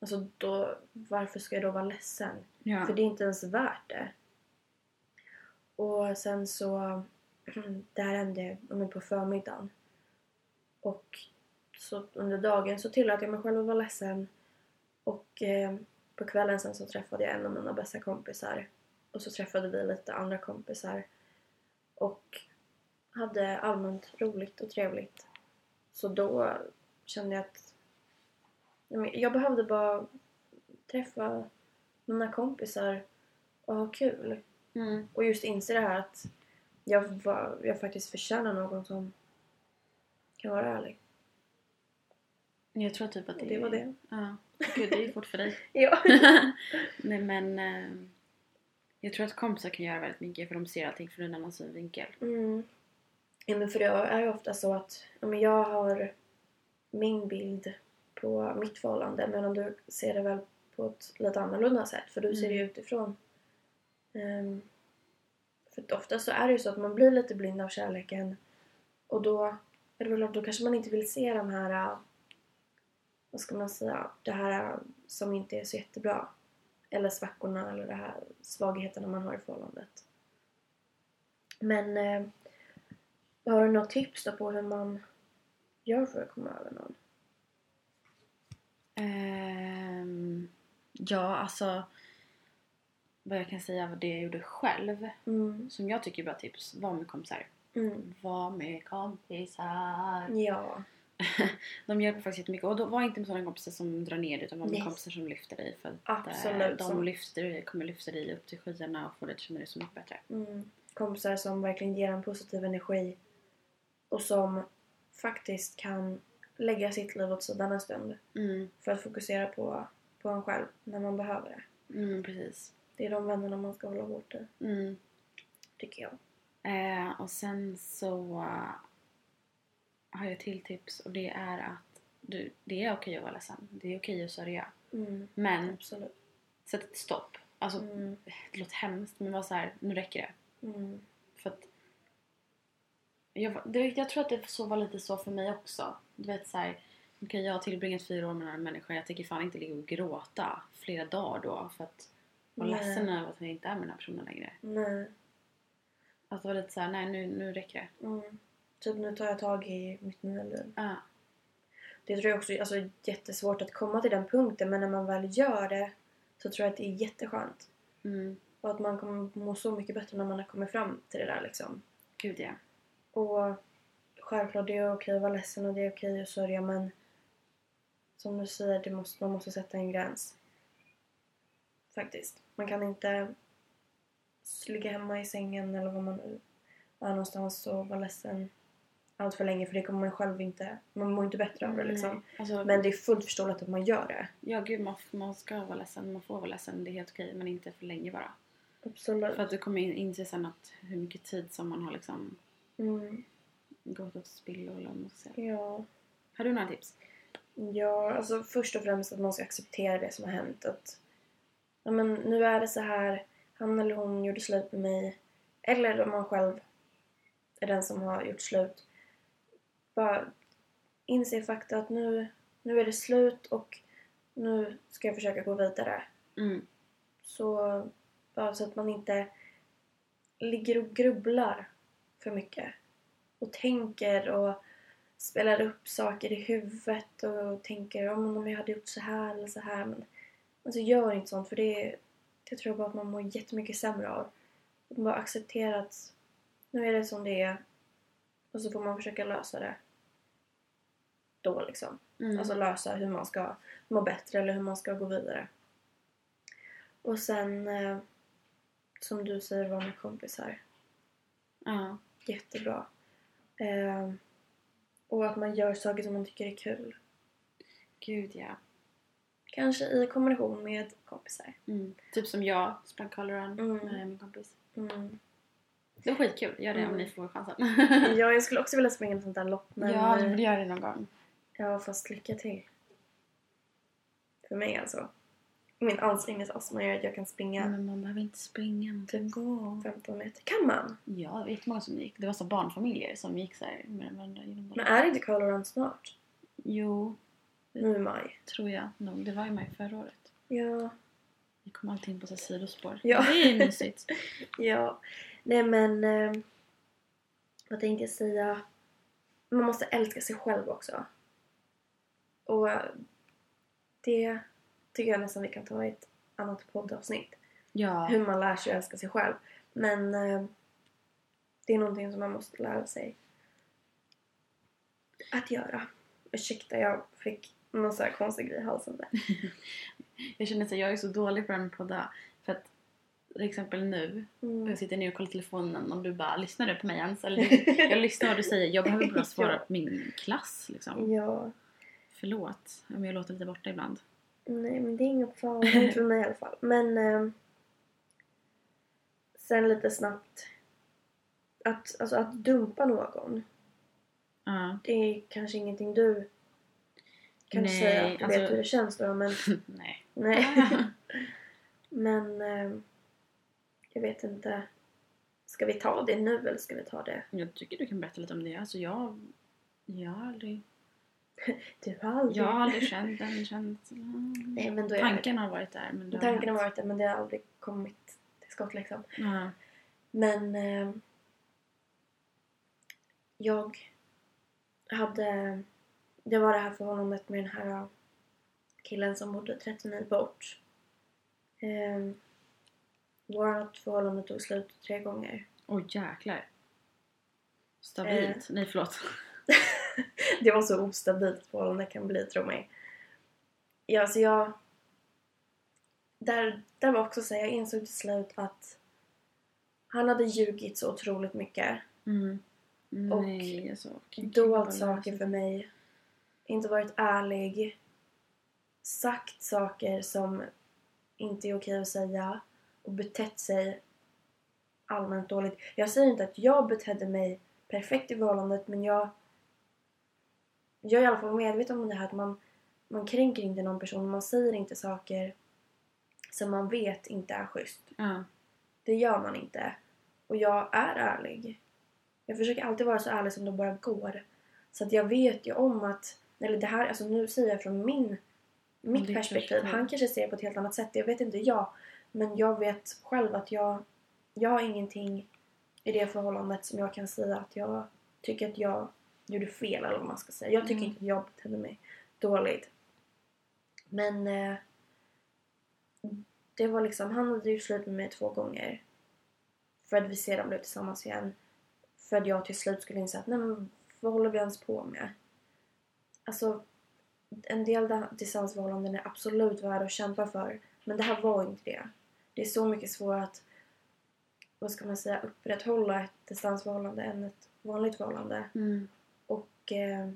Alltså då, varför ska jag då vara ledsen? Ja. För det är inte ens värt det. Och sen så, [CLEARS THROAT] det här hände på förmiddagen. Och så under dagen så tillät jag mig själv att vara ledsen. Och eh, på kvällen sen så träffade jag en av mina bästa kompisar. Och så träffade vi lite andra kompisar. Och hade allmänt roligt och trevligt. Så då kände jag att jag behövde bara träffa mina kompisar och ha kul. Mm. Och just inse det här att jag, var, jag faktiskt förtjänar någon som kan vara ärlig. Jag tror typ att det, det var det. Ja. Gud, det är fort för dig. [LAUGHS] Ja. [LAUGHS] Nej men... Jag tror att kompisar kan göra väldigt mycket för de ser allting från en annan synvinkel. Mm. Ja, men för det är ju ofta så att men jag har min bild på mitt förhållande men du ser det väl på ett lite annorlunda sätt för du ser det ju utifrån. Um, för ofta så är det ju så att man blir lite blind av kärleken och då är det klart, då kanske man inte vill se de här, vad ska man säga, det här som inte är så jättebra. Eller svackorna eller det här svagheterna man har i förhållandet. Men eh, har du något tips då på hur man gör för att komma över någon? Ehm, ja, alltså vad jag kan säga var det jag gjorde själv. Mm. Som jag tycker är bra tips. Var med kompisar. Mm. Var med kompisar. Ja. [LAUGHS] De hjälper faktiskt jättemycket. Och då var inte med sådana kompisar som drar ner dig utan var med Nej. kompisar som lyfter dig. För att Absolut, eh, som- de lyfter, kommer lyfta dig upp till skyarna och få dig att känna dig så mycket bättre. Mm. Kompisar som verkligen ger en positiv energi och som faktiskt kan lägga sitt liv åt sidan en stund Mm, för att fokusera på, på en själv när man behöver det. mm precis. Det är de vännerna man ska hålla hårt i, Mm. tycker jag. Eh, och sen så har jag ett till tips och det är att du, det är okej att vara ledsen. Det är okej att sörja. Mm. Men Absolut. sätt ett stopp. Alltså, Mm. det låter hemskt men var så här, nu räcker det. Mm. För att jag, det, jag tror att det så var lite så för mig också. Du vet så här, okej jag har tillbringat fyra år med den här människan. Jag tänker fan inte ligga och gråta flera dagar då för att vara Nej. ledsen över att jag inte är med den här personen längre. Nej. Att det var lite så här, nej nu, nu räcker det. Mm. Typ nu tar jag tag i mitt nya liv. Ja. Det tror jag också alltså, är jättesvårt att komma till den punkten men när man väl gör det så tror jag att det är jätteskönt. Mm. Och att man kommer må så mycket bättre när man har kommit fram till det där liksom. Gud ja. Och självklart, det är okej att vara ledsen och det är okej att sörja men som du säger, det måste, man måste sätta en gräns. Faktiskt. Man kan inte ligga hemma i sängen eller var man är någonstans och vara ledsen allt för länge för det kommer man själv inte, man mår inte bättre av det liksom. Alltså, Men det är fullt förståeligt att man gör det. Ja gud man, man ska vara ledsen, man får vara ledsen. Det är helt okej men inte för länge bara. Absolut. För att du kommer in- inse sen att hur mycket tid som man har liksom Mm, gått åt spillo eller vad man ska säga. ja. Har du några tips? Ja, alltså först och främst att man ska acceptera det som har hänt. Att, ja, men nu är det så här, han eller hon gjorde slut med mig. Eller om man själv är den som har gjort slut. Bara inse fakta att nu, nu är det slut och nu ska jag försöka gå vidare. Mm. Så bara så att man inte ligger och grubblar för mycket. Och tänker och spelar upp saker i huvudet och tänker "Ja, men om jag hade gjort så här eller så här. Men alltså gör inte sånt för det, det tror jag bara att man mår jättemycket sämre av. Att man bara accepterar att nu är det som det är och så får man försöka lösa det då liksom. Mm. Alltså lösa hur man ska må bättre eller hur man ska gå vidare. Och sen, eh, som du säger, vara med kompisar. ja. Jättebra. Eh, och att man gör saker som man tycker är kul. Gud ja. Kanske i kombination med kompisar. Mm. Typ som jag sprang colorrun Mm. med min kompis. Mm. Det var skitkul. Gör det om Mm. ni får chansen. Ja, jag [LAUGHS] skulle också vilja springa ett sånt där lopp men... ja, du eh, borde göra det någon gång. Ja, fast lycka till. För mig alltså. Min ansträngningsastma gör att jag kan springa Men man behöver inte springa, man kan gå. 15 meter. Kan man? Ja, det var jättemånga som gick. Det var så barnfamiljer som gick så här med varandra genom Men är det inte Color Run snart? Jo, Nu i maj. tror jag nog. Det var ju mig förra året. Ja. Vi kom alltid in på så här sidospår. Ja. Det är mysigt. [LAUGHS] Ja. Nej men... Eh, vad tänkte jag säga? Man måste älska sig själv också. Och eh, det tycker jag nästan vi kan ta i ett annat poddavsnitt. Ja. Hur man lär sig att älska sig själv. Men eh, det är någonting som man måste lära sig att göra. Ursäkta, jag fick någon sån här konstig grej i halsen där. [LAUGHS] Jag känner att jag är så dålig på den podda. För att till exempel nu, Mm. jag sitter ner och kollar telefonen och du bara lyssnar du på mig ens? Eller [LAUGHS] jag lyssnar vad du säger. Jag behöver bara svara [LAUGHS] på min klass liksom. Ja. Förlåt om jag låter lite borta ibland. Nej, men det är ingen fara. Inte för mig i alla fall. Men eh, sen lite snabbt. Att, alltså, att dumpa någon. Ja. Det är kanske ingenting du kan Nej, säga att du alltså- vet hur det känns då. Men [LAUGHS] Nej. nej. [LAUGHS] men eh, jag vet inte. Ska vi ta det nu eller ska vi ta det? Jag tycker du kan berätta lite om det. Alltså jag Jag har aldrig, [LAUGHS] Du har aldrig... jag har aldrig känt den känslan. Nej, men då Tanken har varit där men det Tanken har hänt. varit det men det har aldrig kommit till skott liksom. Ja. Men eh, jag hade... Det var det här förhållandet med den här eh, killen som bodde 30 mil bort. Eh, vårt förhållande tog slut tre gånger. Oj jäklar. Stabilt. Eh. Nej förlåt. [LAUGHS] [LAUGHS] det var så ostabilt förhållande kan bli, tro mig. Ja, alltså jag... Där, där var också så jag insåg till slut att han hade ljugit så otroligt mycket. Mm. Och Nej alltså. Dolt saker för mig. Inte varit ärlig. Sagt saker som inte är okej att säga. Och betett sig allmänt dåligt. Jag säger inte att jag betedde mig perfekt i förhållandet men jag jag är i alla fall medveten om det här att man, man kränker inte någon person. Man säger inte saker som man vet inte är schysst. Ja. Det gör man inte. Och jag är ärlig. Jag försöker alltid vara så ärlig som det bara går. Så att jag vet ju om att, eller det här, alltså nu säger jag från min, mitt perspektiv. perspektiv. Han kanske ser på ett helt annat sätt, det vet inte jag. Men jag vet själv att jag, jag har ingenting i det förhållandet som jag kan säga att jag tycker att jag gjorde fel eller vad man ska säga. Jag tycker Mm. inte att jag betedde mig dåligt. Men eh, det var liksom, han hade gjort slut med mig två gånger. För att vi sedan blev tillsammans igen. För att jag till slut skulle inse att nej men vad håller vi ens på med? Alltså en del distansförhållanden är absolut värda att kämpa för. Men det här var inte det. Det är så mycket svårare att vad ska man säga, upprätthålla ett distansförhållande än ett vanligt förhållande. Mm. Och eh,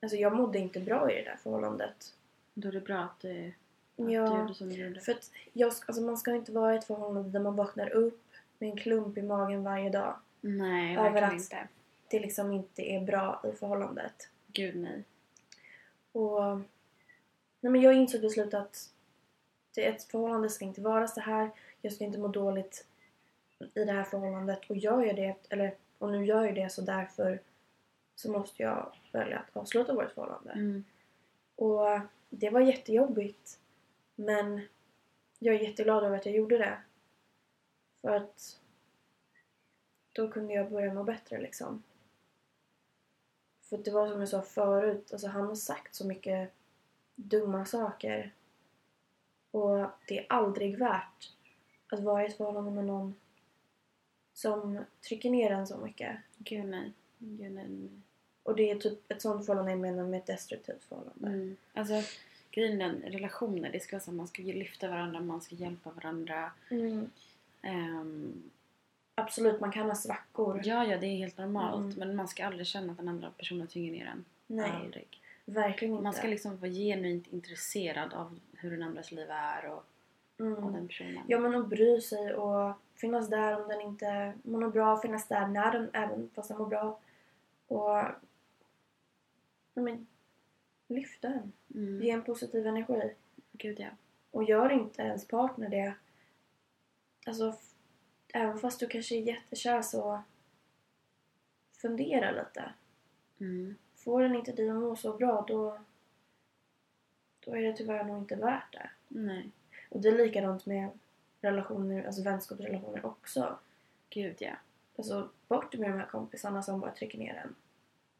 alltså jag mådde inte bra i det där förhållandet. Då är det bra att du, att du Ja, gjorde som du gjorde. för att jag, alltså man ska inte vara i ett förhållande där man vaknar upp med en klump i magen varje dag. Nej, Över att- inte. Det liksom inte är bra i förhållandet. Gud nej. Och nej men jag insåg till slut att det, ett förhållande ska inte vara så här. Jag ska inte må dåligt i det här förhållandet. Och gör jag det, eller och nu gör jag det så därför så måste jag välja att avsluta vårt förhållande. Mm. Och det var jättejobbigt. Men jag är jätteglad över att jag gjorde det. För att då kunde jag börja må bättre liksom. För det var som jag sa förut, alltså han har sagt så mycket dumma saker. Och det är aldrig värt att vara i ett förhållande med någon som trycker ner en så mycket. Gud nej. Gud nej. Och det är typ ett sånt förhållande jag menar med ett destruktivt förhållande. Mm. Alltså grejen den, relationer, det ska vara så att man ska lyfta varandra, man ska hjälpa varandra. Mm. Ehm, Absolut, man kan ha svackor. ja, ja, det är helt normalt. Mm. Men man ska aldrig känna att den andra personen tynger ner en. Nej, Aldrig. verkligen inte. Man ska liksom vara genuint intresserad av hur den andras liv är och mm. den personen. Ja men att bry sig och finnas där om den inte mår bra, finnas där när den även fast den mår bra. Och men, lyfta den. Mm. Ge en positiv energi. Gud ja. Och gör inte ens partner det. Alltså, även fast du kanske är jättekär så fundera lite. Mm. Får den inte dig att må så bra då, då är det tyvärr nog inte värt det. Nej. Och det är likadant med relationer, alltså vänskapsrelationer också. Gud ja. Alltså bort med de här kompisarna som bara trycker ner en.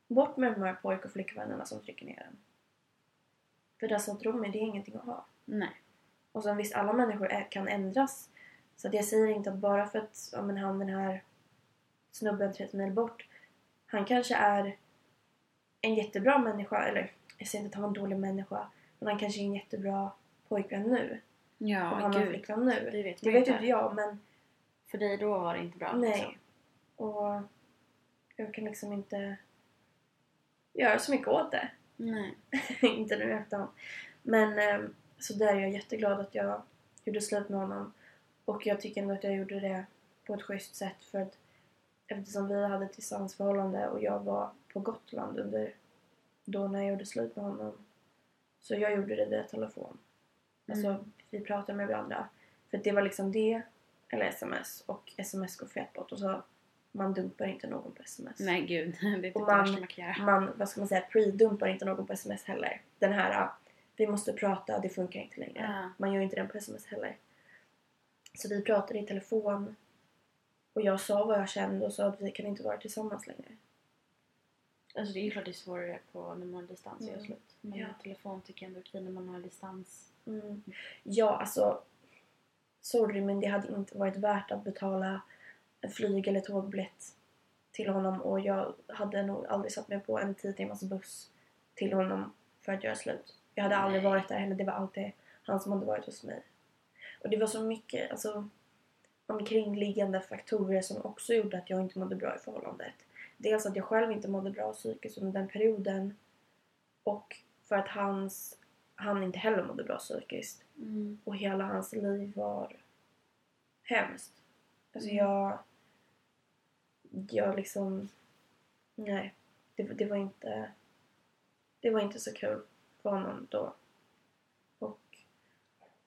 Bort med de här pojk och flickvännerna som trycker ner en. För alltså tro mig, det är ingenting att ha. Nej. Och sen visst, alla människor är, kan ändras. Så att jag säger inte att bara för att ja, men han den här snubben 30 mil bort, han kanske är en jättebra människa, eller jag säger inte att han var en dålig människa, men han kanske är en jättebra pojkvän nu. och Ja, han har flickvän nu. Det vet Det vet inte jag, men För dig då var det inte bra. Nej. liksom. Och jag kan liksom inte göra så mycket åt det. Nej. [LAUGHS] inte nu i efterhand. Men eh, så där är jag jätteglad att jag gjorde slut med honom. Och jag tycker ändå att jag gjorde det på ett schysst sätt för att eftersom vi hade ett distansförhållande och jag var på Gotland under då när jag gjorde slut med honom. Så jag gjorde det via telefon. Alltså Mm. vi pratade med varandra. För det var liksom det eller sms och sms går fett bort och så man dumpar inte någon på sms. Nej gud, [LAUGHS] det är typ Och det man- värsta man kan göra. Man, vad ska man säga, pre-dumpar inte någon på sms heller. Den här, vi måste prata, det funkar inte längre. Ja. Man gör inte den på sms heller. Så vi pratade i telefon och jag sa vad jag kände och sa att vi kan inte vara tillsammans längre. Alltså det är ju klart det är svårare på när man har distans Mm. gör slut. Men Ja. telefon tycker jag ändå är okej när man har distans. Mm. Ja, alltså. Sorry, men det hade inte varit värt att betala en flyg eller tågbiljett till honom och jag hade nog aldrig satt mig på en 10 timmars buss till honom för att göra slut. Jag hade aldrig varit där heller. Det var alltid han som hade varit hos mig. Och det var så mycket alltså, omkringliggande faktorer som också gjorde att jag inte mådde bra i förhållandet. Dels att jag själv inte mådde bra psykiskt under den perioden och för att hans, han inte heller mådde bra psykiskt. Mm. Och hela hans liv var hemskt. Alltså jag... Jag liksom... Nej. Det, det var inte... Det var inte så kul för honom då. Och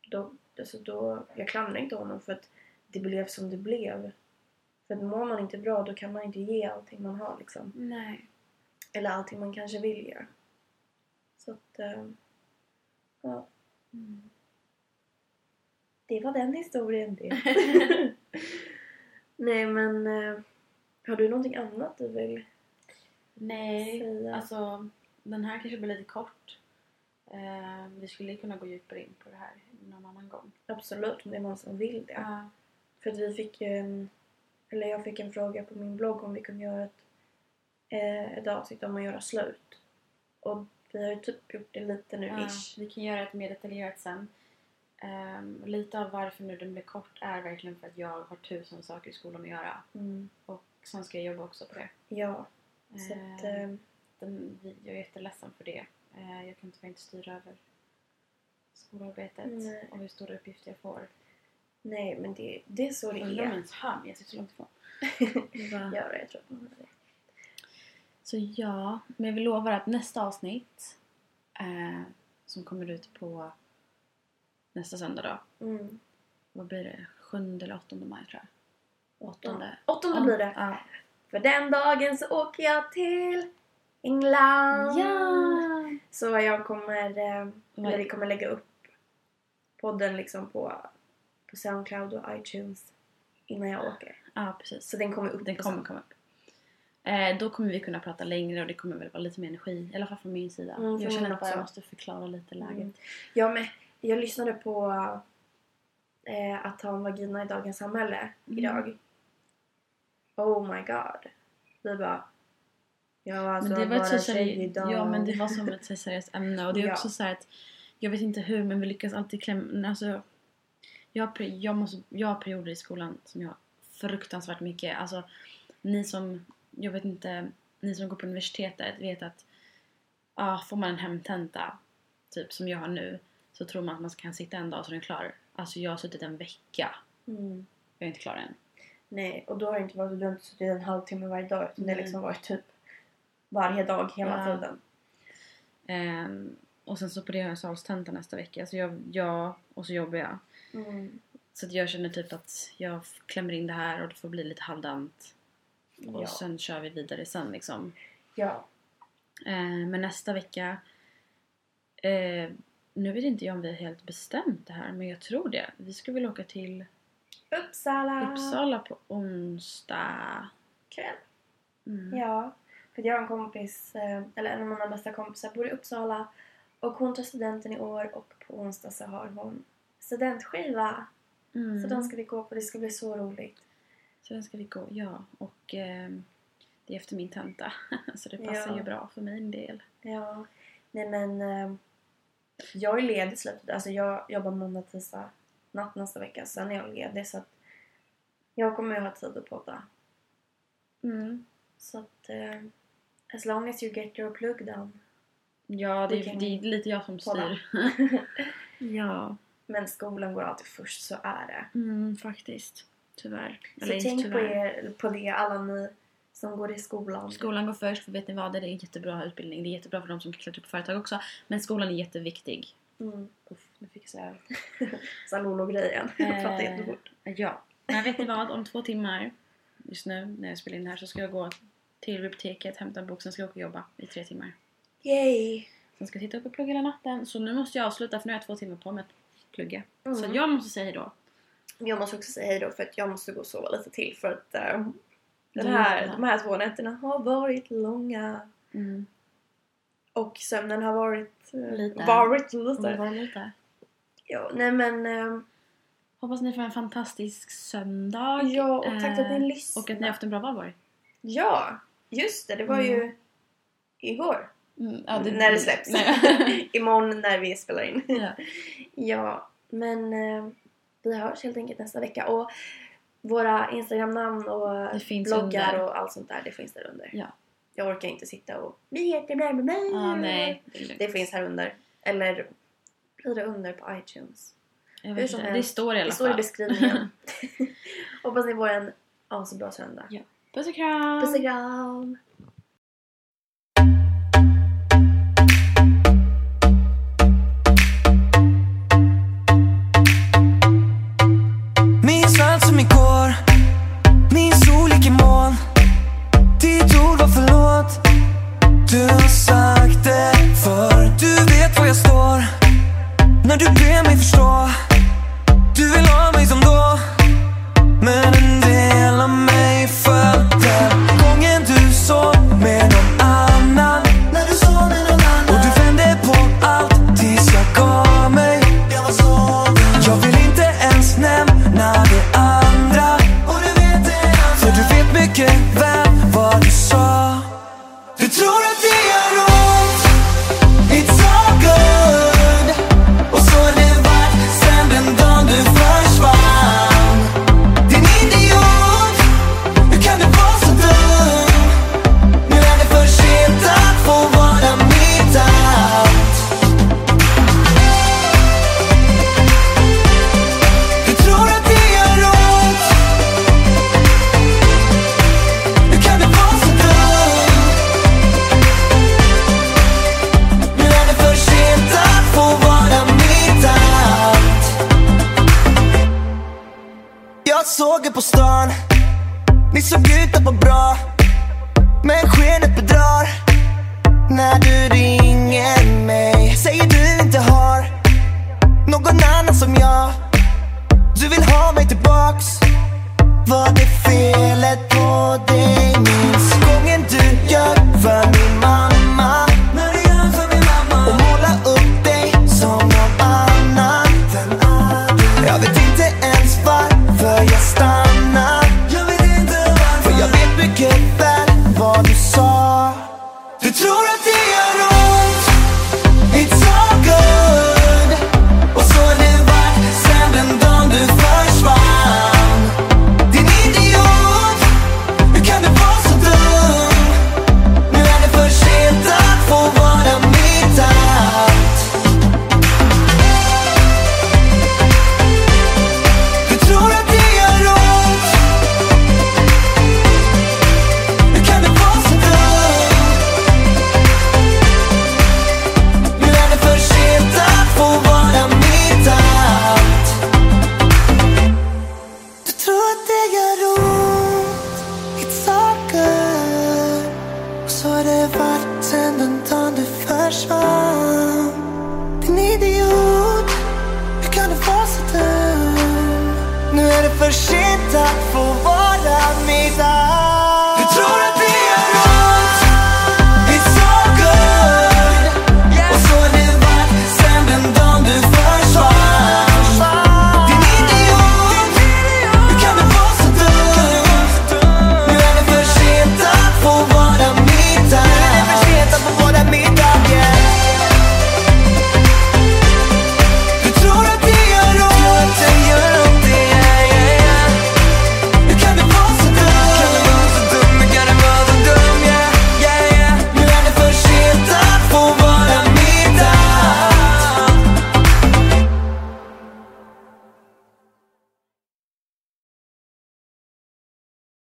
då... Alltså då jag klandrar inte honom för att det blev som det blev. För att mår man inte bra då kan man inte ge allting man har liksom. Nej. Eller allting man kanske vill ge. Så att... eh, ja. Mm. Det var den historien det. [LAUGHS] [LAUGHS] Nej men eh, har du någonting annat du vill Nej, säga? alltså den här kanske blir lite kort. Eh, vi skulle kunna gå djupare in på det här någon annan gång. Absolut om det är någon som vill det. Ja. För att vi fick ju en, eller jag fick en fråga på min blogg om vi kunde göra ett, eh, ett avsnitt om att göra slut. Och vi har ju typ gjort det lite nu Ja, ish. vi kan göra ett mer detaljerat sen. Ehm, lite av varför nu den blir kort är verkligen för att jag har tusen saker i skolan att göra. Mm. Och sen ska jag jobba också på det. Ja. Så att, eh, den, jag är jätteledsen för det. Eh, jag kan tyvärr inte styra över skolarbetet Nej. och hur stora uppgifter jag får. nej men det, det är så det Undrar om jag är. ens mig, jag sitter så långt ifrån. [LAUGHS] Ja, jag tror att man har det. Så ja, men vi lovar att nästa avsnitt eh, som kommer ut på nästa söndag då. Mm. Vad blir det? 7 eller 8 maj tror jag. Åttonde. Åttonde blir det. Ja. För den dagen så åker jag till England. ja. Så jag kommer, eh, eller vi kommer lägga upp podden liksom på, på Soundcloud och iTunes innan jag åker. Ja, precis. Så den kommer upp. Den kommer komma upp. Eh, då kommer vi kunna prata längre och det kommer väl vara lite mer energi. I alla fall från min sida. Mm, jag känner att jag måste förklara lite läget. Mm. Ja, men jag lyssnade på eh, att ha en vagina i dagens samhälle Mm. idag. Oh my god. Vi bara... Ja, alltså men det var bara ett så tjej idag. ja men det var som ett seriöst ämne och det är Ja. också så här att jag vet inte hur men vi lyckas alltid klämma, alltså jag jag, måste, jag har perioder i skolan som jag har fruktansvärt mycket, alltså ni som, jag vet inte, ni som går på universitetet vet att ja, får man en hemtenta typ som jag har nu så tror man att man kan sitta en dag så är den klar. Alltså jag har suttit en vecka, Mm. jag är inte klar än. Nej, och då har det inte varit, du har inte suttit en halvtimme varje dag utan det har liksom varit typ varje dag hela Ja. tiden. Ehm, och sen så på det har jag salstenta nästa vecka så jag, jag och så jobbar jag. Mm. Så att jag känner typ att jag klämmer in det här och det får bli lite halvdant. Och Ja. sen kör vi vidare sen liksom. ja. Eh, men nästa vecka... Eh, nu vet inte jag om vi har helt bestämt det här men jag tror det. Vi ska väl åka till Uppsala Uppsala på onsdag. kväll. Mm. Ja, för jag har en kompis, eh, eller en av mina bästa kompisar bor i Uppsala och hon tar studenten i år och på onsdag så har hon studentskiva. Mm. Så den ska vi gå på, det ska bli så roligt. Så den ska vi gå, ja. Och ehm, det är efter min tenta. [LAUGHS] så det passar Ja. ju bra för min del. Ja, nej men eh, jag är ledig slutet, alltså jag jobbar måndag, tisdag, natt nästa vecka. Sen är jag ledig så att jag kommer ju ha tid att podda. Mm. Så att eh, as long as you get your plug down. Ja, det är, det är lite jag som podda. styr. [LAUGHS] ja. Men skolan går alltid först, så är det. Mm, faktiskt. Tyvärr. Så Eller tänk på, tyvärr. er, på det, alla ni som går i skolan. Skolan går först, för vet ni vad? Det är en jättebra utbildning. Det är jättebra för de som klättrar upp på företag också. Men skolan är jätteviktig. Mm. Uff, nu fick jag säga [LAUGHS] Salolo-grejen. [LAUGHS] Jag pratar jättefort. Ja. Men vet ni vad? Om två timmar just nu när jag spelar in det här så ska jag gå till biblioteket, hämta en bok, sen ska jag åka och jobba i tre timmar. Yay! Sen ska jag titta upp och plugga hela natten. Så nu måste jag avsluta för nu har jag två timmar på mig att plugga. Mm. Så jag måste säga hejdå. Jag måste också säga hej då för att jag måste gå och sova lite till för att eh, den Du här, de här två nätterna har varit långa. Mm. Och sömnen har varit... eh, Lite. Varit Det lite. var lite. Ja, nej men... eh, Hoppas ni får en fantastisk söndag. Ja, och tack för att ni Eh, lyssnade. Och att ni har haft en bra valborg. Ja, just det. Det var Mm. ju igår. Mm, när det släpps. [LAUGHS] Imorgon när vi spelar in. ja. Ja, men eh, vi hörs helt enkelt nästa vecka. Och våra Instagram-namn och bloggar under. och allt sånt där, det finns där under. Ja. Jag orkar inte sitta och vi heter bla bla bla. Ah, nej. Det. Det finns här under. Eller blir det under på iTunes? Jag vet inte. Det står i alla Det står i fall. beskrivningen. [LAUGHS] Hoppas ni får en asbra söndag. Ja. Puss och kram! Puss och kram! Du har sagt det för Du vet var jag står. När du ber mig förstå Du vill ha mig som